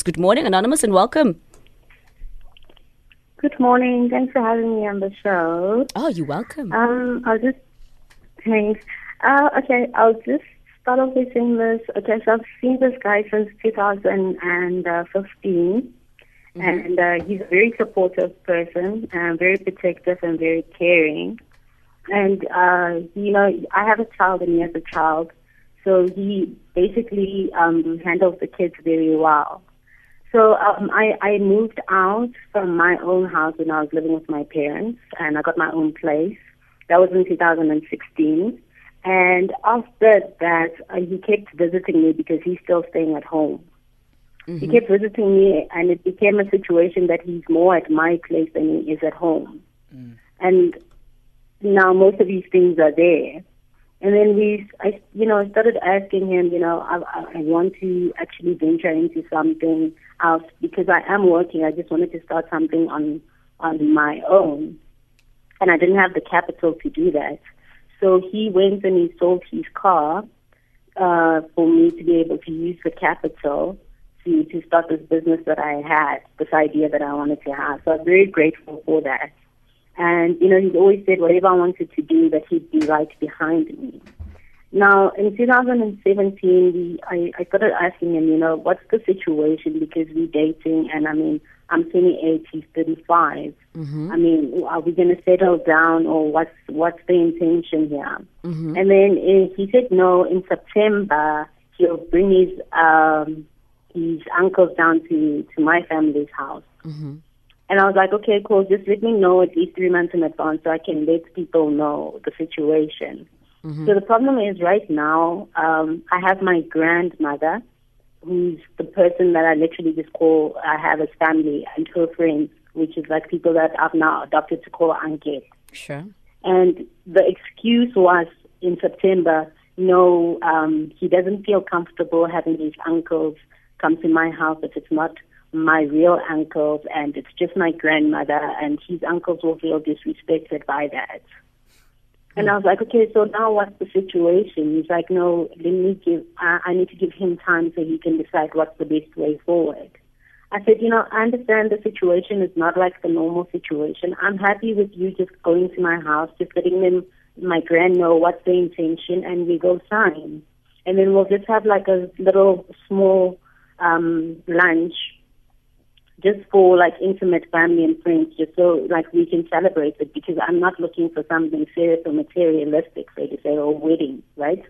Good morning, Anonymous, and welcome. Good morning. Thanks for having me on the show. Oh, you're welcome. Um, I'll just thanks. Uh, okay, I'll just start off with saying this. Okay, so I've seen this guy since 2015, mm-hmm. and uh, he's a very supportive person, and very protective and very caring. And uh, you know, I have a child, and he has a child, so he basically um, handles the kids very well. So um, I, I moved out from my own house when I was living with my parents, and I got my own place. That was in 2016. And after that, uh, he kept visiting me because he's still staying at home. Mm-hmm. He kept visiting me, and it became a situation that he's more at my place than he is at home. Mm. And now most of these things are there. And then we, I, you know, I started asking him, you know, I, I want to actually venture into something else because I am working. I just wanted to start something on on my own, and I didn't have the capital to do that. So he went and he sold his car uh, for me to be able to use the capital to to start this business that I had, this idea that I wanted to have. So I'm very grateful for that. And, you know, he's always said whatever I wanted to do, that he'd be right behind me. Now, in 2017, we, I, I started asking him, you know, what's the situation? Because we're dating, and I mean, I'm 28, he's 35. Mm-hmm. I mean, are we going to settle down, or what's what's the intention here? Mm-hmm. And then uh, he said, no. In September, he'll bring his um, his uncles down to to my family's house. Mm-hmm. And I was like, okay, cool. Just let me know at least three months in advance so I can let people know the situation. Mm-hmm. So the problem is right now, um, I have my grandmother, who's the person that I literally just call, I have as family, and her friends, which is like people that I've now adopted to call Anke. Sure. And the excuse was in September, no, um, he doesn't feel comfortable having his uncles come to my house if it's not my real uncles and it's just my grandmother and his uncles will feel disrespected by that. And I was like, okay, so now what's the situation? He's like, no, let me give, I, I need to give him time so he can decide what's the best way forward. I said, you know, I understand the situation is not like the normal situation. I'm happy with you just going to my house, just letting them, my grand know what's the intention and we go sign. And then we'll just have like a little small um, lunch just for like intimate family and friends, just so like we can celebrate it because I'm not looking for something serious or materialistic, say to say, or wedding, right?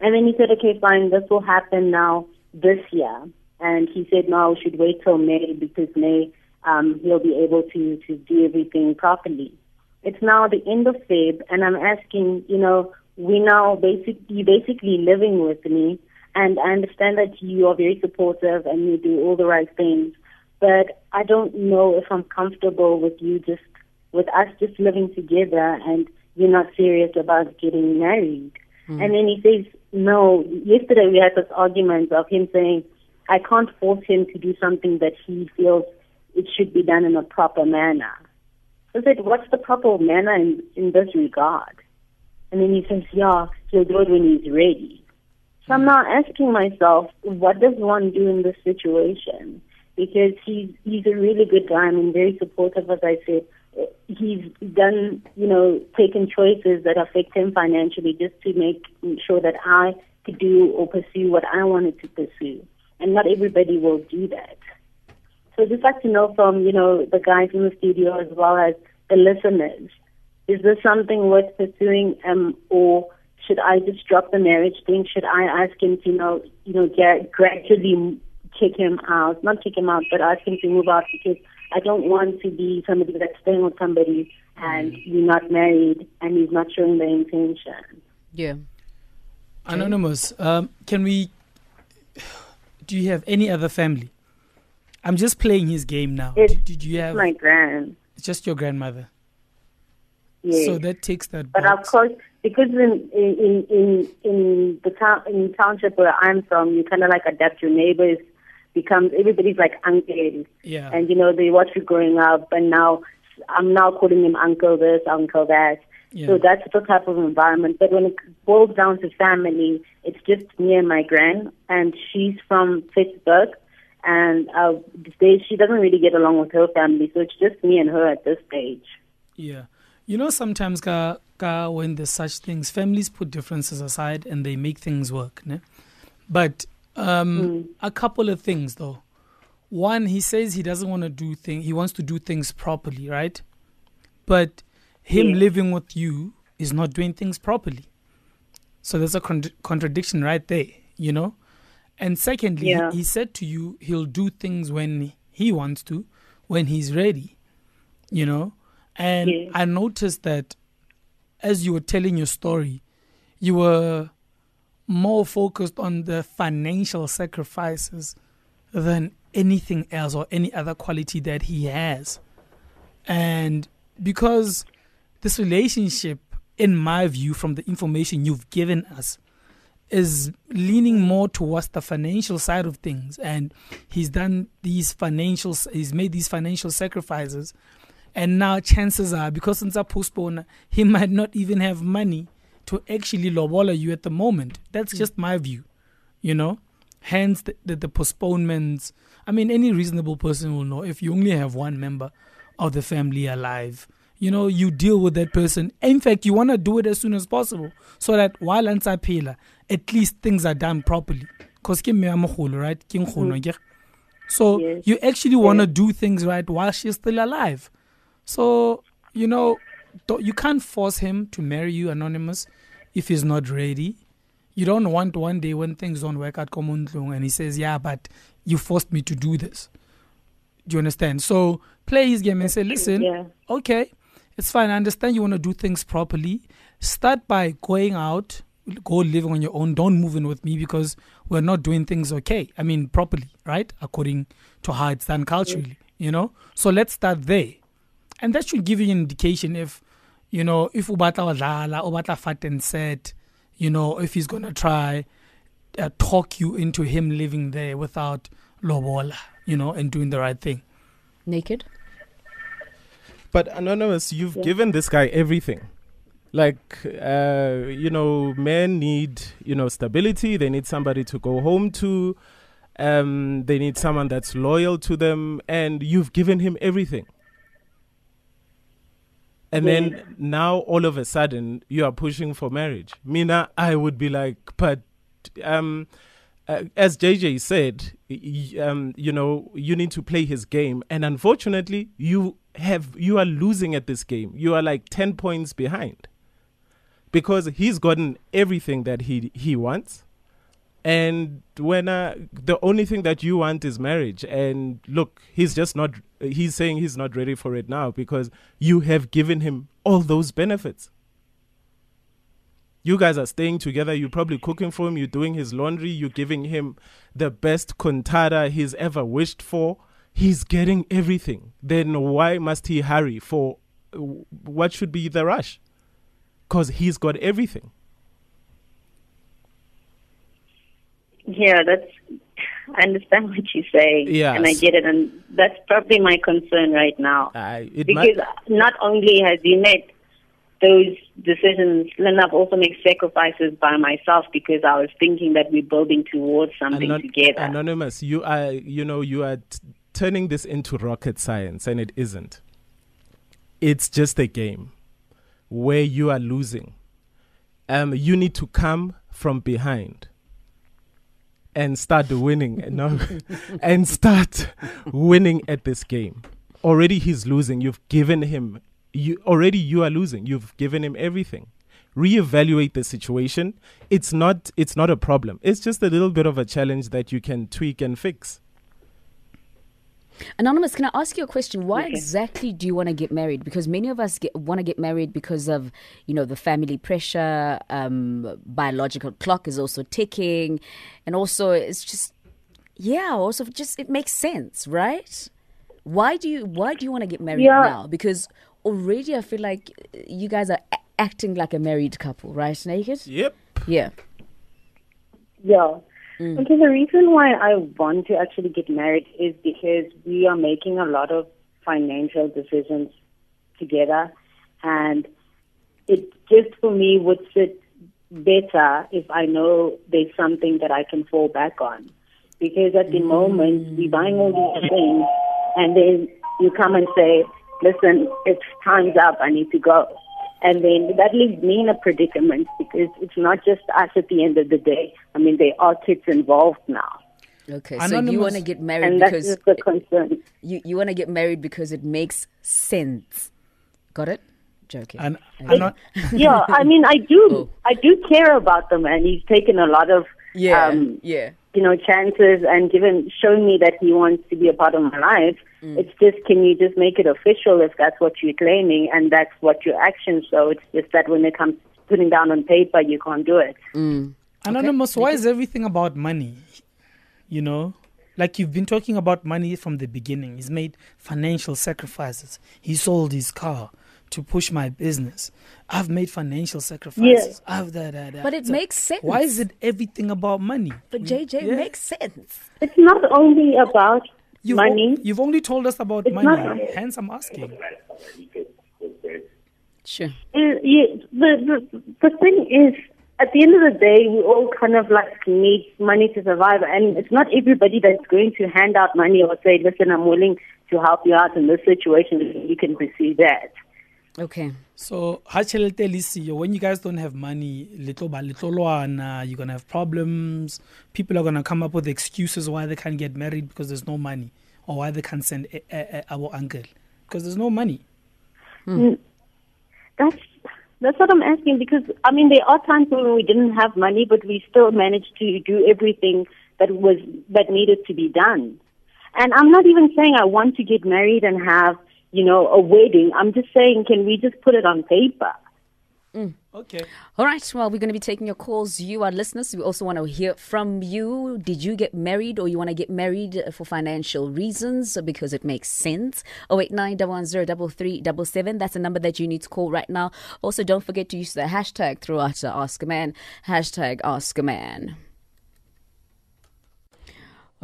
And then he said, okay, fine, this will happen now this year. And he said, no, we should wait till May because May um, he'll be able to, to do everything properly. It's now the end of Feb, and I'm asking, you know, we now basically, basically living with me, and I understand that you are very supportive and you do all the right things but I don't know if I'm comfortable with you just with us just living together and you're not serious about getting married. Mm. And then he says, no, yesterday we had this argument of him saying, I can't force him to do something that he feels it should be done in a proper manner. I said, what's the proper manner in, in this regard? And then he says, yeah, he'll do it when he's ready. So I'm hmm. now asking myself, what does one do in this situation? Because he's he's a really good guy. I mean, very supportive, as I said. He's done, you know, taken choices that affect him financially just to make sure that I could do or pursue what I wanted to pursue. And not everybody will do that. So just like to know from, you know, the guys in the studio as well as the listeners, is this something worth pursuing um, or should I just drop the marriage thing? Should I ask him to, you know, you know, get gradually kick him out, not kick him out, but ask him to move out because I don't want to be somebody that's staying with somebody and mm. you're not married and he's not showing the intention. Yeah. Anonymous, um, can we? Do you have any other family? I'm just playing his game now. It's, did, did you have my grand? It's just your grandmother. Yes. So that takes that. But box. of course, because in in in in the town in township where I'm from, you kind of like adapt your neighbors becomes everybody's like uncle. Yeah. And you know, they watch you growing up and now I'm now calling him uncle this, uncle that. Yeah. So that's the type of environment. But when it boils down to family, it's just me and my grand and she's from Pietersburg and uh, they, she doesn't really get along with her family, so it's just me and her at this stage. Yeah. You know, sometimes ka, ka, when there's such things, families put differences aside and they make things work. Ne? But um, mm. a couple of things, though. One, he says he doesn't want to do things, he wants to do things properly, right? But him yeah. living with you is not doing things properly. So there's a con- contradiction right there, you know? And secondly, yeah. he, said to you he'll do things when he wants to, when he's ready, you know? And yeah. I noticed that as you were telling your story, you were more focused on the financial sacrifices than anything else or any other quality that he has. And because this relationship, in my view, from the information you've given us, is leaning more towards the financial side of things and he's done these financial he's made these financial sacrifices and now chances are because since I postpone he might not even have money to actually lobola you at the moment that's mm. just my view you know hence the, the, the postponements i mean any reasonable person will know if you only have one member of the family alive you know, you deal with that person. In fact, you want to do it as soon as possible so that while Pila, at least things are done properly. Because right? Mm-hmm. So yes. you actually want to do things right while she's still alive. So, you know, you can't force him to marry you anonymous if he's not ready. You don't want one day when things don't work out and he says, Yeah, but you forced me to do this. Do you understand? So play his game and say, Listen, yeah. okay, it's fine. I understand you want to do things properly. Start by going out, go living on your own. Don't move in with me because we're not doing things okay. I mean, properly, right? According to how it's done culturally, you know? So let's start there. And that should give you an indication if, you know, if Ubata Wadala, Ubata Fat and said, you know, if he's going to try uh, talk you into him living there without lobola, you know, and doing the right thing. Naked? But anonymous, you've yeah. given this guy everything. Like, uh, you know, men need, you know, stability. They need somebody to go home to. Um, they need someone that's loyal to them, and you've given him everything. And then now, all of a sudden, you are pushing for marriage. Mina, I would be like, but um, uh, as JJ said, um, you know, you need to play his game, and unfortunately, you have you are losing at this game. You are like 10 points behind. Because he's gotten everything that he he wants. And when uh, the only thing that you want is marriage and look, he's just not he's saying he's not ready for it now because you have given him all those benefits. You guys are staying together. You're probably cooking for him. You're doing his laundry. You're giving him the best contara he's ever wished for he's getting everything. Then why must he hurry for what should be the rush? Because he's got everything. Yeah, that's. I understand what you say, yes. and I get it, and that's probably my concern right now. Uh, because not only has he made those decisions, then I've also made sacrifices by myself because I was thinking that we're building towards something Anon- together. Anonymous, you are, you know, you are t- turning this into rocket science, and it isn't. It's just a game where you are losing. Um, you need to come from behind and start winning no, and start winning at this game. Already he's losing. You've given him you already you are losing. You've given him everything. Reevaluate the situation. It's not it's not a problem. It's just a little bit of a challenge that you can tweak and fix. Anonymous, can I ask you a question? Why okay. exactly do you want to get married? Because many of us want to get married because of, you know, the family pressure. Um, biological clock is also ticking, and also it's just, yeah, also just it makes sense, right? Why do you Why do you want to get married yeah. now? Because already I feel like you guys are a- acting like a married couple, right? Naked. Yep. Yeah. Yeah. Mm. Okay, the reason why I want to actually get married is because we are making a lot of financial decisions together, and it just for me would sit better if I know there's something that I can fall back on. because at the moment we're buying all these things, and then you come and say, "Listen, it's time's up. I need to go." And then that leaves me in a predicament because it's not just us at the end of the day. I mean, there are kids involved now. Okay, so you want to get married and because that's the concern. you you want to get married because it makes sense. Got it? Joking. And, and not, yeah, I mean, I do, Oh. I do care about the man. He's taken a lot of, yeah, um, yeah. you know, chances and given, shown me that he wants to be a part of my life. Mm. It's just, can you just make it official if that's what you're claiming and that's what your actions show? It's just that when it comes to putting down on paper, you can't do it. Anonymous, why is everything about money? You know, like you've been talking about money from the beginning. He's made financial sacrifices. He sold his car to push my business. I've made financial sacrifices. I've da, da, da. But it So makes sense. Why is it everything about money? But JJ Yeah. makes sense. It's not only about You've, money. o- you've only told us about It's money. not- Hence, I'm asking. Sure. Uh, yeah, the, the the thing is, at the end of the day, we all kind of like need money to survive, and it's not everybody that's going to hand out money or say, "Listen, I'm willing to help you out in this situation." You can pursue that. Okay. So, ha tjhelete le siyo, when you guys don't have money, little by little lwana, you're going to have problems. People are going to come up with excuses why they can't get married because there's no money or why they can't send a, a, a, our uncle because there's no money. Hmm. Mm. That's that's what I'm asking because I mean there are times when we didn't have money, but we still managed to do everything that was that needed to be done. And I'm not even saying I want to get married and have you know a wedding. I'm just saying, can we just put it on paper? Mm. Okay. All right. Well, we're going to be taking your calls. You, our listeners, we also want to hear from you. Did you get married or you want to get married uh, for financial reasons or because it makes sense? 089 110 That's a number that you need to call right now. Also, don't forget to use the hashtag throughout the Ask a Man. Hashtag Ask a Man.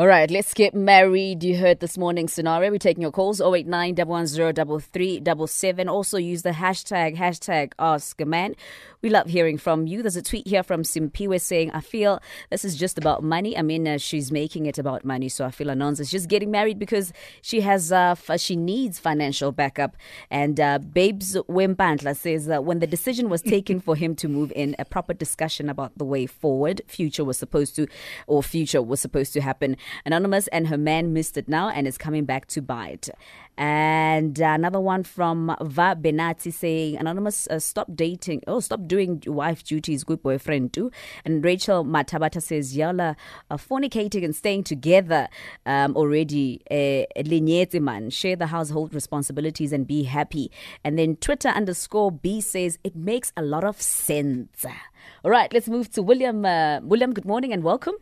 All right, let's get married. You heard this morning's scenario. We're taking your calls 089 110 Also use the hashtag, hashtag ask a man. We love hearing from you. There's a tweet here from Simpiwe saying, I feel this is just about money. I mean, uh, she's making it about money. So I feel Anon's is just getting married because she has, uh, f- she needs financial backup. And uh, Babes Wembantla says, uh, when the decision was taken for him to move in, a proper discussion about the way forward, future was supposed to, or future was supposed to happen. Anonymous and her man missed it now and is coming back to bite. And another one from Va Benati saying, Anonymous, uh, stop dating. Oh, stop doing wife duties, good boyfriend too. And Rachel Matabata says, Yala, uh, fornicating and staying together um, already. Uh, man, share the household responsibilities and be happy. And then Twitter underscore B says, it makes a lot of sense. All right, let's move to William. Uh, William, good morning and welcome.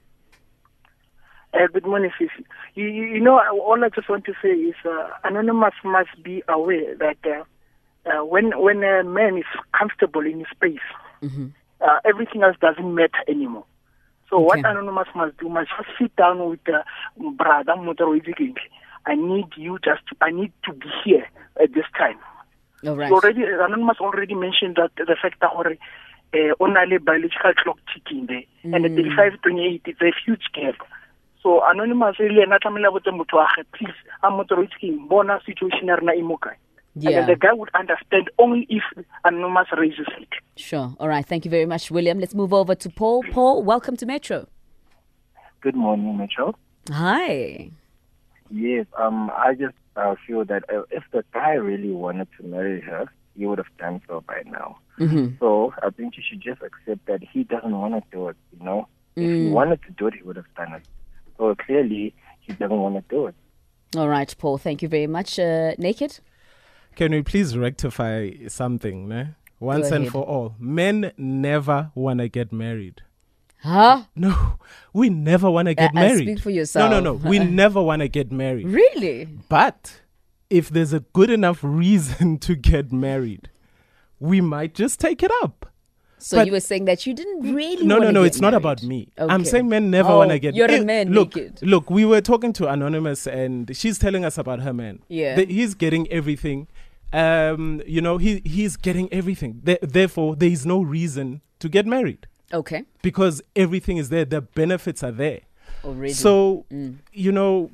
Uh, good morning, Fifi. You, you, you know, all I just want to say is uh, Anonymous must be aware that uh, uh, when when a man is comfortable in his space, uh, everything else doesn't matter anymore. So what Okay. Anonymous must do must just sit down with uh, brother Motoroizi I need you just, to, I need to be here at this time. All right. So already, Anonymous already mentioned that the fact that hore, uh, on a biological clock ticking there, and the 35, 28 is a huge gap. So Anonymous really na tlamela botse motho wa gagwe, please, a motoritsking, bona situation ya rena e mo kae. And Yeah. then the guy would understand only if Anonymous raises it. Sure. All right. Thank you very much, William. Let's move over to Paul. Paul, welcome to Metro. Good morning, Metro. Hi. Yes, um, I just uh, feel that uh, if the guy really wanted to marry her, he would have done so by now. Mm-hmm. So I think you should just accept that he doesn't want to do it. You know, if he wanted to do it, he would have done it. So clearly, he doesn't want to do it. All right, Paul. Thank you very much. Uh, naked. Can we please rectify something, ne? Once and for all. Men never want to get married. Huh? No, we never want to get Uh, married. speak for yourself. No, no, no. We never want to get married. Really? But if there's a good enough reason to get married, we might just take it up. So But- you were saying that you didn't really. No, no, no. It's not about me. I'm saying men never Oh, want to get. You're a Eh, man Look, naked. look. We were talking to Anonymous, and she's telling us about her man. Yeah. That he's getting everything. Um, you know, he he's getting everything. Th- therefore, there is no reason to get married Okay. because everything is there. The benefits are there. Already. So, Mm. you know,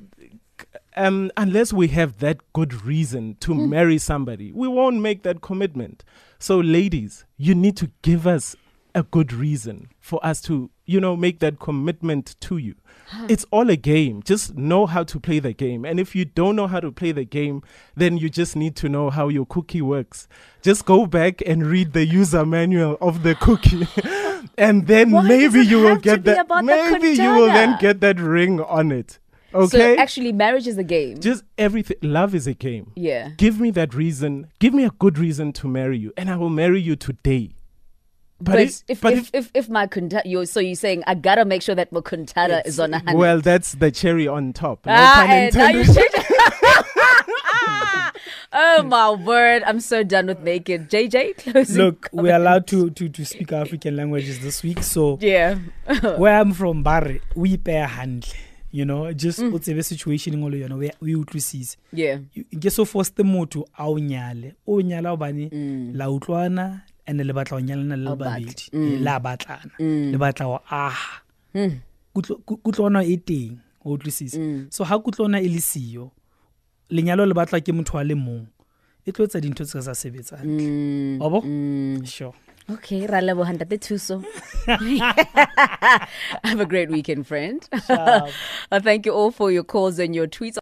um, unless we have that good reason to Mm. marry somebody, we won't make that commitment. So, ladies, you need to give us a good reason for us to, you know, make that commitment to you. It's all a game. Just know how to play the game. And if you don't know how to play the game, then you just need to know how your cookie works. Just go back and read the user manual of the cookie. and then Why maybe you will get that maybe you will then get that ring on it. Okay? So actually, marriage is a game. just everything love is a game. yeah. Give me that reason. Give me a good reason to marry you and I will marry you today. But, if- if, but if, if, if my you so you're saying I gotta make sure that my kuntana is on a hundred. Well, that's the cherry on top. No ah, and now you oh my word! I'm so done with naked. JJ, closing. Look, we're allowed to, to, to speak African languages this week. So Yeah. where I'm from, Barre, we pay a hand. You know, just Mm. o tsebe situation e ngwe le yona e utlwisise Yeah. nke so force motho a o nyale o nyala obane Mm. la utlwana and le batla go nyalana le le babedi la batlana le batla go aha Mm. Kutlwana e teng o utlwisisa Mm. so ga kutlwana e le siyo lenyalo le batla ke motho a le mong e tlo etsa dintho tse ka sa sebetsantle obo Wa? Sure Okay, ra leboha ntate Thuso. Have a great weekend, friend. Ciao. Uh, thank you all for your calls and your tweets.